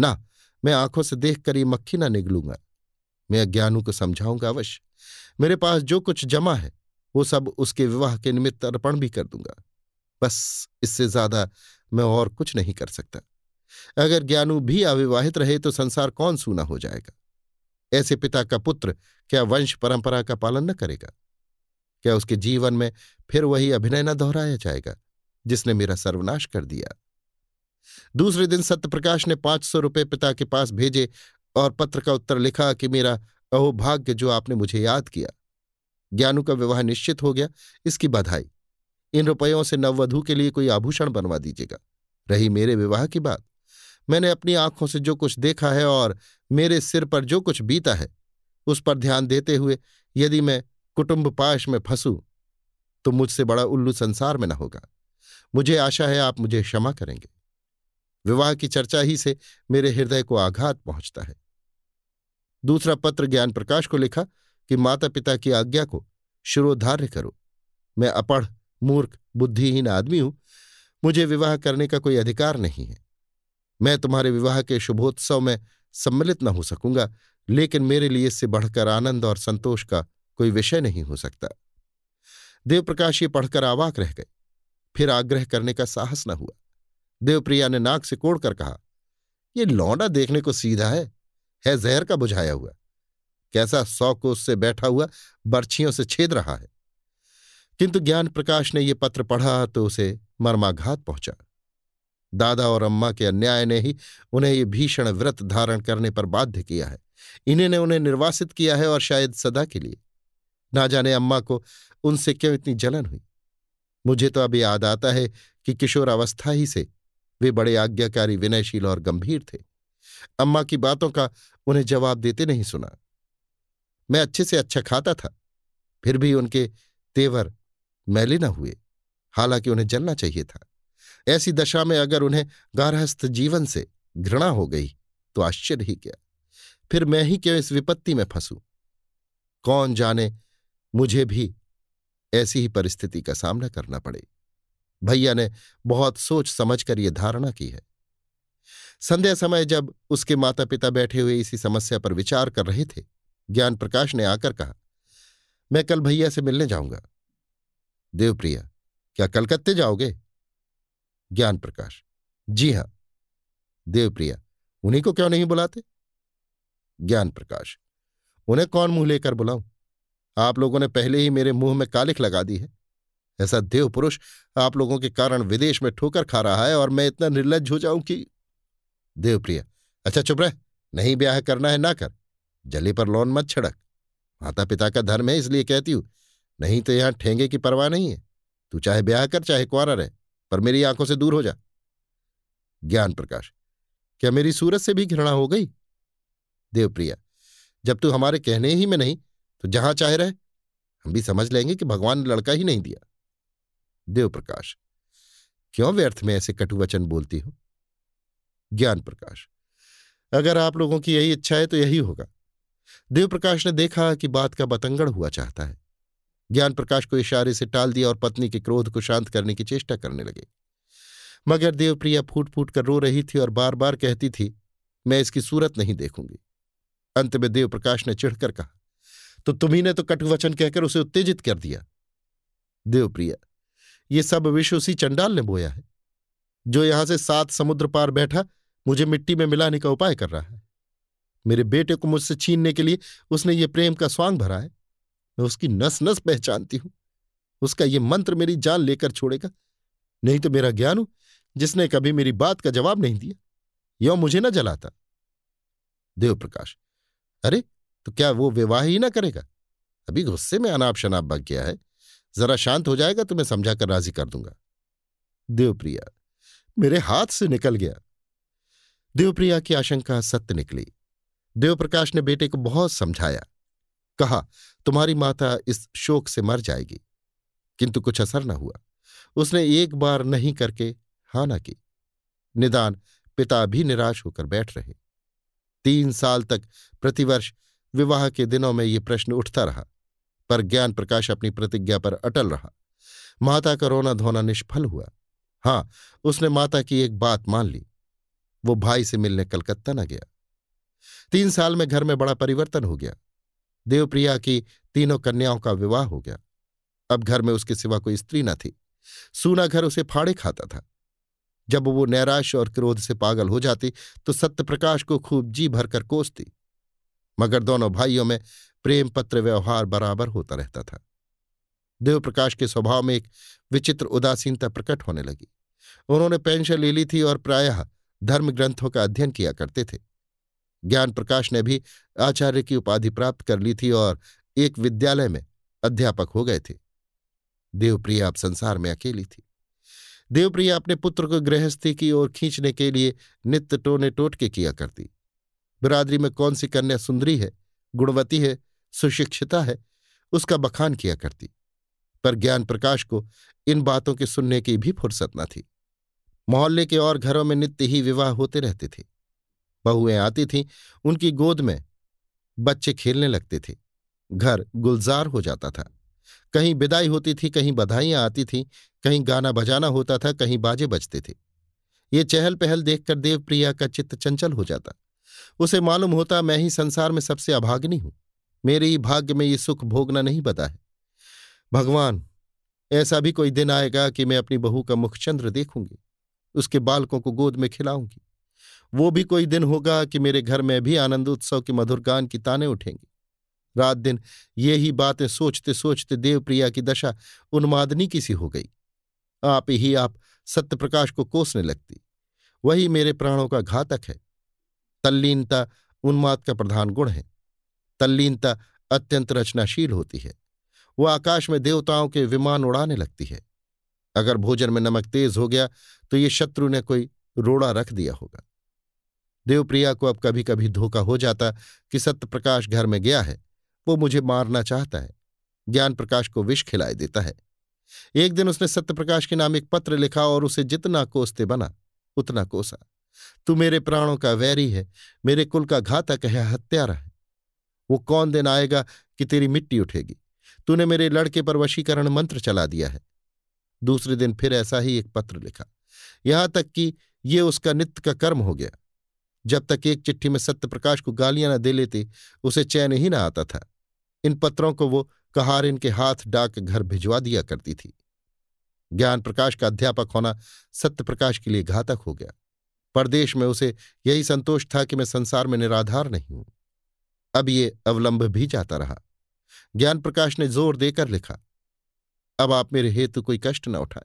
ना, मैं आँखों से देखकर ये मक्खी ना निगलूँगा। मैं अज्ञानू को समझाऊँगा अवश्य। मेरे पास जो कुछ जमा है, वो सब उसके विवाह के निमित्त अर्पण भी कर दूँगा। बस इससे ज़्यादा मैं और कुछ नहीं कर सकता। अगर ज्ञानू भी अविवाहित रहे तो संसार कौन सूना हो जाएगा? ऐसे पिता का पुत्र क्या वंश परंपरा का पालन न करेगा? क्या उसके जीवन में फिर वही अभिनय न दोहराया जाएगा? जिसने मेरा सर्वनाश कर दिया। दूसरे दिन सत्यप्रकाश ने पाँच सौ रुपये पिता के पास भेजे और पत्र का उत्तर लिखा कि मेरा अहोभाग्य जो आपने मुझे याद किया, ज्ञानू का विवाह निश्चित हो गया, इसकी बधाई इन रुपयों से नववधु के लिए कोई आभूषण बनवा दीजिएगा। रही मेरे विवाह की बात, मैंने अपनी आँखों से जो कुछ देखा है और मेरे सिर पर जो कुछ बीता है, उस पर ध्यान देते हुए यदि मैं कुटुंब पाश में फंसूं तो मुझसे बड़ा उल्लू संसार में न होगा। मुझे आशा है आप मुझे क्षमा करेंगे। विवाह की चर्चा ही से मेरे हृदय को आघात पहुँचता है। दूसरा पत्र ज्ञान प्रकाश को लिखा कि माता पिता की आज्ञा को शिरोधार्य करो। मैं अपढ़, मूर्ख, बुद्धिहीन आदमी हूँ। मुझे विवाह करने का कोई अधिकार नहीं है। मैं तुम्हारे विवाह के शुभोत्सव में सम्मिलित न हो सकूँगा, लेकिन मेरे लिए इससे बढ़कर आनंद और संतोष का कोई विषय नहीं हो सकता। देवप्रकाश ये पढ़कर आवाक रह गए। फिर आग्रह करने का साहस न हुआ। देवप्रिया ने नाक से कोड़कर कहा यह लौंडा देखने को सीधा है है जहर का बुझाया हुआ। कैसा सौ को उससे बैठा हुआ, बर्छियों से छेद रहा है। किंतु ज्ञान प्रकाश ने यह पत्र पढ़ा तो उसे मर्माघात पहुँचा। दादा और अम्मा के अन्याय ने ही उन्हें ये भीषण व्रत धारण करने पर बाध्य किया है। इन्हें ने उन्हें निर्वासित किया है और शायद सदा के लिए। ना जाने अम्मा को उनसे क्यों इतनी जलन हुई। मुझे तो अब याद आता है कि किशोर अवस्था ही से वे बड़े आज्ञाकारी, विनयशील और गंभीर थे। अम्मा की बातों का उन्हें जवाब देते नहीं सुना। मैं अच्छे से अच्छा खाता था, फिर भी उनके तेवर मैले न हुए, हालाँकि उन्हें जलना चाहिए था। ऐसी दशा में अगर उन्हें गारहस्थ जीवन से घृणा हो गई तो आश्चर्य ही क्या? फिर मैं ही क्यों इस विपत्ति में फंसू? कौन जाने मुझे भी ऐसी ही परिस्थिति का सामना करना पड़े। भैया ने बहुत सोच समझ कर यह धारणा की है। संध्या समय जब उसके माता पिता बैठे हुए इसी समस्या पर विचार कर रहे थे, ज्ञान प्रकाश ने आकर कहा, मैं कल भैया से मिलने जाऊँगा। देवप्रिया, क्या कलकत्ते जाओगे? ज्ञान प्रकाश। जी हाँ। देवप्रिया, उन्हीं को क्यों नहीं बुलाते? ज्ञान प्रकाश, उन्हें कौन मुँह लेकर बुलाऊं? आप लोगों ने पहले ही मेरे मुँह में कालिख लगा दी है। ऐसा देव पुरुष आप लोगों के कारण विदेश में ठोकर खा रहा है और मैं इतना निर्लज हो जाऊँ कि देवप्रिया अच्छा चुप रह, नहीं ब्याह करना है ना कर, जले पर लोन मत छिड़क। माता पिता का धर्म है इसलिए कहती हूँ, नहीं तो यहाँ ठेंगे की परवाह नहीं है। तू चाहे ब्याह कर, चाहे कुआरा रहे, पर मेरी आँखों से दूर हो जा। ज्ञान प्रकाश, क्या मेरी सूरत से भी घृणा हो गई? देवप्रिया, जब तू हमारे कहने ही में नहीं तो जहाँ चाहे रहे, हम भी समझ लेंगे कि भगवान ने लड़का ही नहीं दिया। देवप्रकाश क्यों व्यर्थ में ऐसे कटुवचन बोलती हो? ज्ञान प्रकाश, अगर आप लोगों की यही इच्छा है तो यही होगा। देवप्रकाश ने देखा कि बात का बतंगड़ हुआ चाहता है। ज्ञान प्रकाश को इशारे से टाल दिया और पत्नी के क्रोध को शांत करने की चेष्टा करने लगे। मगर देवप्रिया फूट फूट कर रो रही थी और बार बार कहती थी, मैं इसकी सूरत नहीं देखूँगी। अंत में देवप्रकाश ने चिढ़कर कहा तो तुम्ही तो कटुवचन कहकर उसे उत्तेजित कर दिया। देवप्रिया ये सब विश्व उसी चंडाल ने बोया है, जो यहाँ से सात समुद्र पार बैठा मुझे मिट्टी में मिलाने का उपाय कर रहा है। मेरे बेटे को मुझसे छीनने के लिए उसने ये प्रेम का स्वांग भरा है। मैं उसकी नस नस पहचानती हूँ। उसका ये मंत्र मेरी जान लेकर छोड़ेगा। नहीं तो मेरा ज्ञान जिसने कभी मेरी बात का जवाब नहीं दिया। यो मुझे न जलाता। देवप्रकाश अरे तो क्या वो विवाह ही ना करेगा? अभी गुस्से में अनाप शनाप बग गया है। जरा शांत हो जाएगा तो मैं समझाकर राज़ी कर दूँगा। देवप्रिया, मेरे हाथ से निकल गया। देवप्रिया की आशंका सत्य निकली। देवप्रकाश ने बेटे को बहुत समझाया। कहा, तुम्हारी माता इस शोक से मर जाएगी। किंतु कुछ असर न हुआ। उसने एक बार नहीं करके हा ना की। निदान, पिता भी निराश होकर बैठ रहे। तीन साल तक प्रतिवर्ष विवाह के दिनों में ये प्रश्न उठता रहा, पर ज्ञान प्रकाश अपनी प्रतिज्ञा पर अटल रहा। माता का रोना धोना निष्फल हुआ। हाँ, उसने माता की एक बात मान ली। वो भाई से मिलने कलकत्ता न गया। तीन साल में घर में बड़ा परिवर्तन हो गया। देवप्रिया की तीनों कन्याओं का विवाह हो गया। अब घर में उसके सिवा कोई स्त्री न थी। सूना घर उसे फाड़े खाता था। जब वो नैराश और क्रोध से पागल हो जाती तो सत्यप्रकाश को खूब जी भरकर कोसती। मगर दोनों भाइयों में प्रेम पत्र व्यवहार बराबर होता रहता था। देवप्रकाश के स्वभाव में एक विचित्र उदासीनता प्रकट होने लगी। उन्होंने पेंशन ले ली थी और प्रायः धर्म ग्रंथों का अध्ययन किया करते थे। ज्ञान प्रकाश ने भी आचार्य की उपाधि प्राप्त कर ली थी और एक विद्यालय में अध्यापक हो गए थे। देवप्रिया अब संसार में अकेली थी। देवप्रिया अपने पुत्र को गृहस्थी की ओर खींचने के लिए नित्य टोने टोटके किया करती। बिरादरी में कौन सी कन्या सुंदरी है, गुणवती है, सुशिक्षिता है, उसका बखान किया करती। पर ज्ञान प्रकाश को इन बातों के सुनने की भी फुर्सत न थी। मोहल्ले के और घरों में नित्य ही विवाह होते रहते थे। बहुएँ आती थीं, उनकी गोद में बच्चे खेलने लगते थे। घर गुलजार हो जाता था। कहीं विदाई होती थी, कहीं बधाइयाँ आती थीं, कहीं गाना बजाना होता था, कहीं बाजे बजते थे। ये चहल पहल देखकर देवप्रिया का चित्त चंचल हो जाता। उसे मालूम होता मैं ही संसार में सबसे अभाग्नि हूँ। मेरे ही भाग्य में ये सुख भोगना नहीं बता है। भगवान, ऐसा भी कोई दिन आएगा कि मैं अपनी बहू का मुखचंद्र देखूँगी, उसके बालकों को गोद में खिलाऊँगी। वो भी कोई दिन होगा कि मेरे घर में भी आनंद उत्सव के मधुर गान की ताने उठेंगी। रात दिन ये ही बातें सोचते सोचते देवप्रिया की दशा उन्मादनी की सी हो गई। आप ही, आप सत्य प्रकाश को कोसने लगती। वही मेरे प्राणों का घातक है। तल्लीनता उन्माद का प्रधान गुण है। तल्लीनता अत्यंत रचनाशील होती है। वह आकाश में देवताओं के विमान उड़ाने लगती है। अगर भोजन में नमक तेज हो गया तो ये शत्रु ने कोई रोड़ा रख दिया होगा। देवप्रिया को अब कभी कभी धोखा हो जाता कि सत्य प्रकाश घर में गया है। वो मुझे मारना चाहता है। ज्ञान प्रकाश को विष खिलाए देता है। एक दिन उसने सत्यप्रकाश के नाम एक पत्र लिखा और उसे जितना कोसते बना, उतना कोसा। तू मेरे प्राणों का वैरी है, मेरे कुल का घातक है, हत्यारा है। वो कौन दिन आएगा कि तेरी मिट्टी उठेगी? तूने मेरे लड़के पर वशीकरण मंत्र चला दिया है। दूसरे दिन फिर ऐसा ही एक पत्र लिखा। यहाँ तक कि ये उसका नित्य का कर्म हो गया। जब तक एक चिट्ठी में सत्यप्रकाश को गालियाँ न दे लेते, उसे चैन ही ना आता था। इन पत्रों को वो कहार के हाथ डाक घर भिजवा दिया करती थी। ज्ञान प्रकाश का अध्यापक होना सत्यप्रकाश के लिए घातक हो गया। परदेश में उसे यही संतोष था कि मैं संसार में निराधार नहीं हूँ। अब ये अवलंब भी जाता रहा। ज्ञान प्रकाश ने ज़ोर देकर लिखा, अब आप मेरे हेतु कोई कष्ट न उठाए।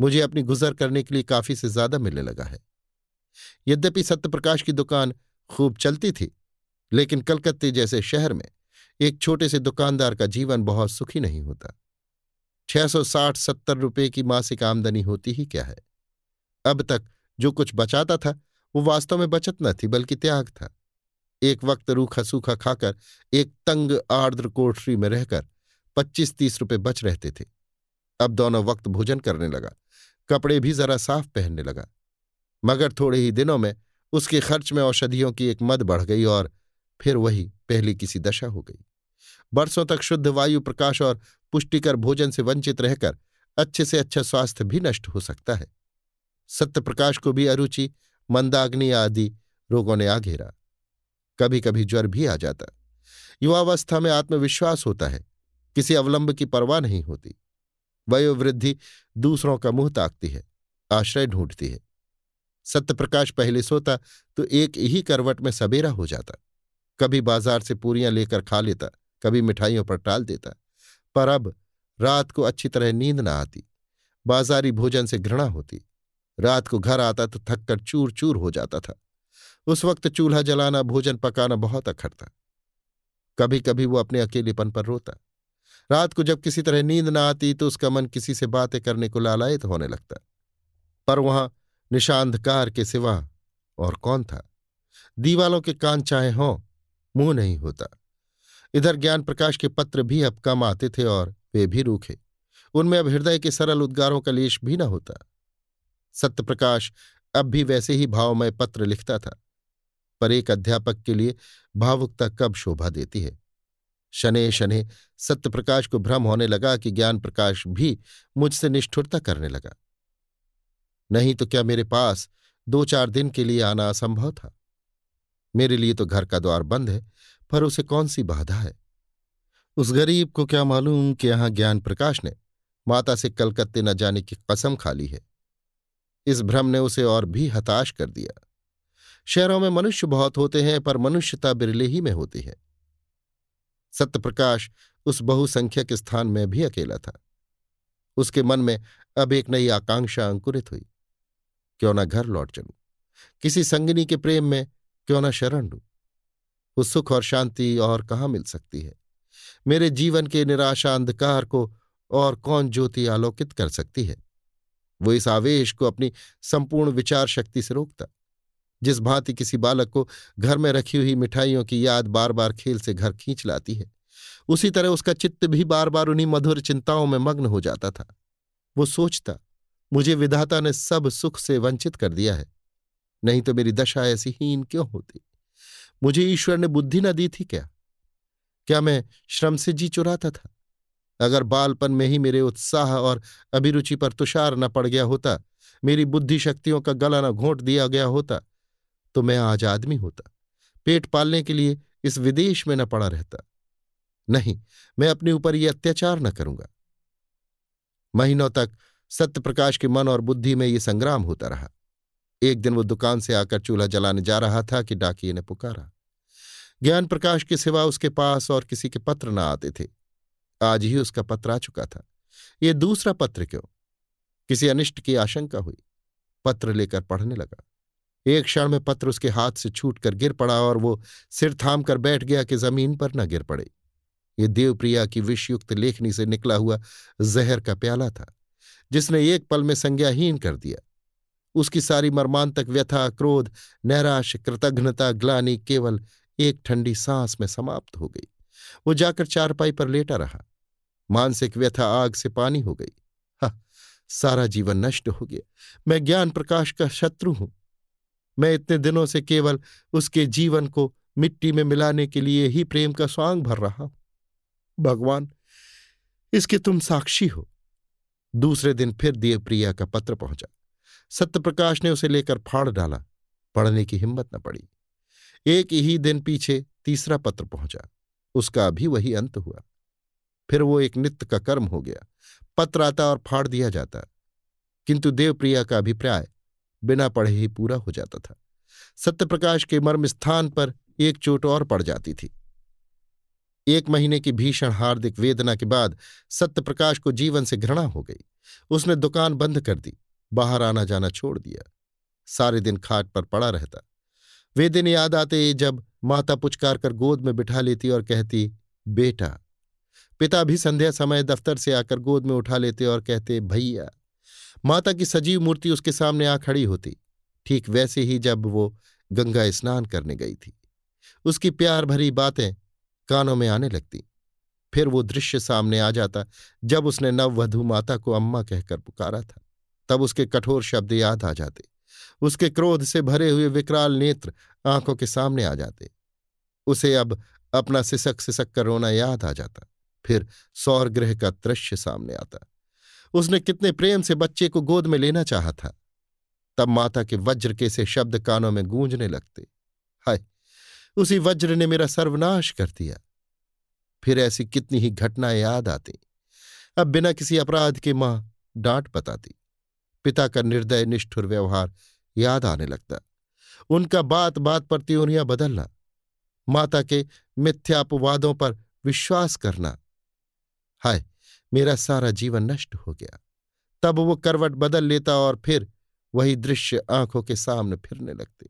मुझे अपनी गुजर करने के लिए काफ़ी से ज़्यादा मिलने लगा है। यद्यपि सत्यप्रकाश की दुकान खूब चलती थी, लेकिन कलकत्ते जैसे शहर में एक छोटे से दुकानदार का जीवन बहुत सुखी नहीं होता। छह सौ साठ सत्तर रुपये की मासिक आमदनी होती ही क्या है? अब तक जो कुछ बचाता था, वो वास्तव में बचत न थी, बल्कि त्याग था। एक वक्त रूखा सूखा खाकर, एक तंग आर्द्र कोठरी में रहकर, पच्चीस तीस रुपये बच रहते थे। अब दोनों वक्त भोजन करने लगा, कपड़े भी जरा साफ़ पहनने लगा। मगर थोड़े ही दिनों में उसके खर्च में औषधियों की एक मद बढ़ गई और फिर वही पहली किसी दशा हो गई। बरसों तक शुद्ध वायु प्रकाश और पुष्टिकर भोजन से वंचित रहकर अच्छे से अच्छा स्वास्थ्य भी नष्ट हो सकता है। सत्य प्रकाश को भी अरुचि, मंदाग्नि आदि रोगों ने आ घेरा। कभी कभी ज्वर भी आ जाता। युवावस्था में आत्मविश्वास होता है। किसी अवलंब की परवाह नहीं होती। वयोवृद्धि दूसरों का मुँह ताकती है, आश्रय ढूंढती है। सत्यप्रकाश पहले सोता तो एक ही करवट में सबेरा हो जाता। कभी बाज़ार से पूरियाँ लेकर खा लेता, कभी मिठाइयों पर टाल देता। पर अब रात को अच्छी तरह नींद न आती। बाजारी भोजन से घृणा होती। रात को घर आता तो थककर चूर चूर हो जाता था। उस वक्त चूल्हा जलाना, भोजन पकाना बहुत अखर था। कभी कभी वो अपने अकेलेपन पर रोता। रात को जब किसी तरह नींद ना आती तो उसका मन किसी से बातें करने को लालायित होने लगता। पर वहाँ निशांधकार के सिवा और कौन था? दीवालों के कान चाहे हों, मुँह नहीं होता। इधर ज्ञान प्रकाश के पत्र भी अब कम आते थे और वे भी रूखे। उनमें अब हृदय के सरल उद्गारों का लेश भी न होता। सत्यप्रकाश अब भी वैसे ही भावमय पत्र लिखता था। पर एक अध्यापक के लिए भावुकता कब शोभा देती है? शने शने, सत्यप्रकाश को भ्रम होने लगा कि ज्ञान प्रकाश भी मुझसे निष्ठुरता करने लगा। नहीं तो क्या मेरे पास दो चार दिन के लिए आना असंभव था? मेरे लिए तो घर का द्वार बंद है, पर उसे कौन सी बाधा है? उस गरीब को क्या मालूम कि यहाँ ज्ञान प्रकाश ने माता से कलकत्ते न जाने की कसम खा ली है? इस भ्रम ने उसे और भी हताश कर दिया। शहरों में मनुष्य बहुत होते हैं, पर मनुष्यता बिरले ही में होती है। सत्यप्रकाश उस बहुसंख्यक स्थान में भी अकेला था। उसके मन में अब एक नई आकांक्षा अंकुरित हुई। क्यों ना घर लौट चलूँ? किसी संगनी के प्रेम में क्यों ना शरण लू? वो सुख और शांति और कहाँ मिल सकती है? मेरे जीवन के निराशा अंधकार को और कौन ज्योति आलोकित कर सकती है? वो इस आवेश को अपनी संपूर्ण विचार शक्ति से रोकता। जिस भांति किसी बालक को घर में रखी हुई मिठाइयों की याद बार बार खेल से घर खींच लाती है, उसी तरह उसका चित्त भी बार बार उन्हीं मधुर चिंताओं में मग्न हो जाता था। वो सोचता, मुझे विधाता ने सब सुख से वंचित कर दिया है, नहीं तो मेरी दशा ऐसी हीन क्यों होती? मुझे ईश्वर ने बुद्धि न दी थी क्या? क्या मैं श्रम से जी चुराता था? अगर बालपन में ही मेरे उत्साह और अभिरुचि पर तुषार न पड़ गया होता, मेरी बुद्धि शक्तियों का गला न घोंट दिया गया होता तो मैं आज आदमी होता। पेट पालने के लिए इस विदेश में न पड़ा रहता। नहीं, मैं अपने ऊपर ये अत्याचार न करूँगा। महीनों तक सत्यप्रकाश के मन और बुद्धि में ये संग्राम होता रहा। एक दिन वो दुकान से आकर चूल्हा जलाने जा रहा था कि डाकिए ने पुकारा। ज्ञान प्रकाश के सिवा उसके पास और किसी के पत्र न आते थे। आज ही उसका पत्र आ चुका था। ये दूसरा पत्र क्यों? किसी अनिष्ट की आशंका हुई। पत्र लेकर पढ़ने लगा। एक क्षण में पत्र उसके हाथ से छूट कर गिर पड़ा और वो सिर थाम कर बैठ गया कि ज़मीन पर न गिर पड़े। ये देवप्रिया की विषयुक्त लेखनी से निकला हुआ जहर का प्याला था, जिसने एक पल में संज्ञाहीन कर दिया। उसकी सारी मर्मांतक व्यथा, क्रोध नैराश कृतघ्नता, ग्लानी केवल एक ठंडी सांस में समाप्त हो गई। वो जाकर चारपाई पर लेटा रहा। मानसिक व्यथा आग से पानी हो गई। हा, सारा जीवन नष्ट हो गया। मैं ज्ञान प्रकाश का शत्रु हूँ। मैं इतने दिनों से केवल उसके जीवन को मिट्टी में मिलाने के लिए ही प्रेम का स्वांग भर रहा हूँ। भगवान, इसके तुम साक्षी हो। दूसरे दिन फिर देवप्रिया का पत्र पहुँचा। सत्यप्रकाश ने उसे लेकर फाड़ डाला। पढ़ने की हिम्मत न पड़ी। एक ही दिन पीछे तीसरा पत्र पहुँचा। उसका भी वही अंत हुआ। फिर वो एक नित्य का कर्म हो गया। पत्र आता और फाड़ दिया जाता। किंतु देवप्रिया का अभिप्राय बिना पढ़े ही पूरा हो जाता था। सत्यप्रकाश के मर्म स्थान पर एक चोट और पड़ जाती थी। एक महीने की भीषण हार्दिक वेदना के बाद सत्यप्रकाश को जीवन से घृणा हो गई। उसने दुकान बंद कर दी, बाहर आना जाना छोड़ दिया। सारे दिन खाट पर पड़ा रहता। वे दिन याद आते जब माता पुचकार कर गोद में बिठा लेती और कहती, बेटा। पिता भी संध्या समय दफ्तर से आकर गोद में उठा लेते और कहते, भैया। माता की सजीव मूर्ति उसके सामने आ खड़ी होती। ठीक वैसे ही जब वो गंगा स्नान करने गई थी। उसकी प्यार भरी बातें कानों में आने लगती। फिर वो दृश्य सामने आ जाता जब उसने नववधु माता को अम्मा कहकर पुकारा था। तब उसके कठोर शब्द याद आ जाते। उसके क्रोध से भरे हुए विकराल नेत्र आँखों के सामने आ जाते। उसे अब अपना सिसक सिसक कर रोना याद आ जाता। फिर सौरगृह का दृश्य सामने आता। उसने कितने प्रेम से बच्चे को गोद में लेना चाहा था। तब माता के वज्र के से शब्द कानों में गूंजने लगते। हाय, उसी वज्र ने मेरा सर्वनाश कर दिया। फिर ऐसी कितनी ही घटनाएँ याद आती। अब बिना किसी अपराध के माँ डांट बताती पिता का निर्दय निष्ठुर व्यवहार याद आने लगता उनका बात बात पर त्योरियाँ बदलना, माता के मिथ्यापवादों पर विश्वास करना। हाय, मेरा सारा जीवन नष्ट हो गया। तब वो करवट बदल लेता और फिर वही दृश्य आँखों के सामने फिरने लगते।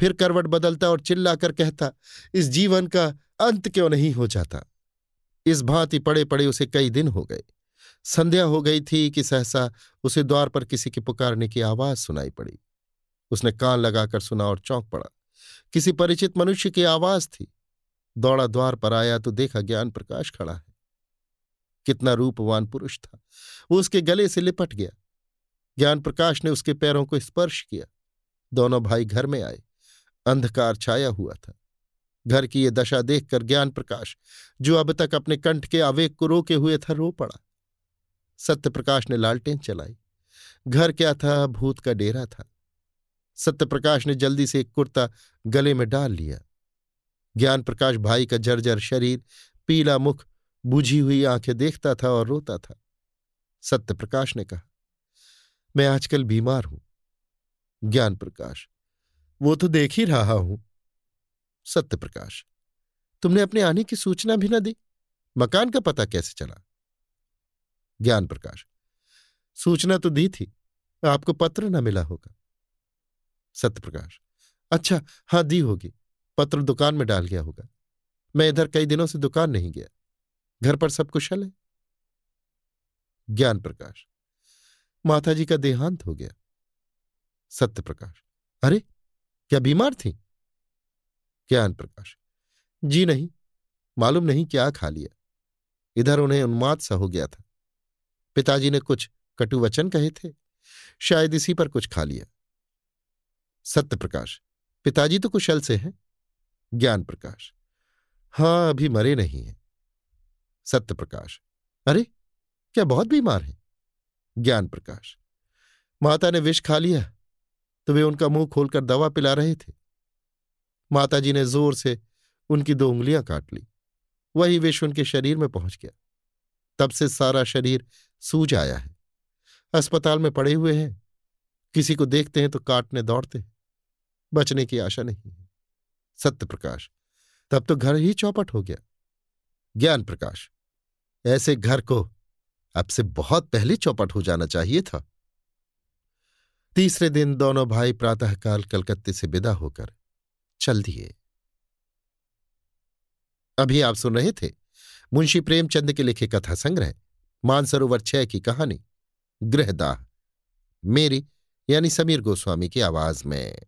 फिर करवट बदलता और चिल्लाकर कहता, इस जीवन का अंत क्यों नहीं हो जाता? इस भांति पड़े पड़े उसे कई दिन हो गए। संध्या हो गई थी कि सहसा उसे द्वार पर किसी के पुकारने की आवाज़ सुनाई पड़ी। उसने कान लगाकर सुना और चौंक पड़ा। किसी परिचित मनुष्य की आवाज़ थी। दौड़ा द्वार पर आया तो देखा ज्ञान प्रकाश खड़ा है। कितना रूपवान पुरुष था। वो उसके गले से लिपट गया। ज्ञान प्रकाश ने उसके पैरों को स्पर्श किया। दोनों भाई घर में आए। अंधकार छाया हुआ था। घर की ये दशा देखकर ज्ञान प्रकाश, जो अब तक अपने कंठ के आवेग को रोके हुए था, रो पड़ा। सत्य प्रकाश ने लालटेन चलाई। घर क्या था? भूत का डेरा था। सत्यप्रकाश ने जल्दी से एक कुर्ता गले में डाल लिया। ज्ञान प्रकाश भाई का जर्जर शरीर, पीला मुख, बुझी हुई आँखें देखता था और रोता था। सत्यप्रकाश ने कहा, मैं आजकल बीमार हूँ। ज्ञान प्रकाश वो तो देख ही रहा हूँ। सत्यप्रकाश, तुमने अपने आने की सूचना भी न दी? मकान का पता कैसे चला? ज्ञान प्रकाश सूचना तो दी थी, आपको पत्र न मिला होगा। सत्यप्रकाश। अच्छा हाँ दी होगी। पत्र दुकान में डाल गया होगा। मैं इधर कई दिनों से दुकान नहीं गया। घर पर सब कुशल है? ज्ञान प्रकाश। माता जी का देहांत हो गया। सत्य प्रकाश अरे, क्या बीमार थी? ज्ञान प्रकाश। जी नहीं, मालूम नहीं क्या खा लिया। इधर उन्हें उन्माद सा हो गया था। पिताजी ने कुछ कटुवचन कहे थे। शायद इसी पर कुछ खा लिया। सत्य प्रकाश पिताजी तो कुशल से हैं। ज्ञान प्रकाश हाँ, अभी मरे नहीं हैं। सत्य प्रकाश अरे, क्या बहुत बीमार हैं? ज्ञान प्रकाश माता ने विष खा लिया तो वे उनका मुँह खोलकर दवा पिला रहे थे। माताजी ने ज़ोर से उनकी दो उंगलियाँ काट ली। वही विष उनके शरीर में पहुँच गया। तब से सारा शरीर सूज आया है। अस्पताल में पड़े हुए हैं। किसी को देखते हैं तो काटने दौड़ते हैं। बचने की आशा नहीं है। सत्य प्रकाश। तब तो घर ही चौपट हो गया। ज्ञान प्रकाश। ऐसे घर को अब से बहुत पहले चौपट हो जाना चाहिए था। तीसरे दिन दोनों भाई प्रातःकाल कलकत्ते से विदा होकर चल दिए। अभी आप सुन रहे थे मुंशी प्रेमचंद के लिखे कथा संग्रह, मानसरोवर छह की कहानी, गृहदाह, मेरी यानी समीर गोस्वामी की आवाज़ में।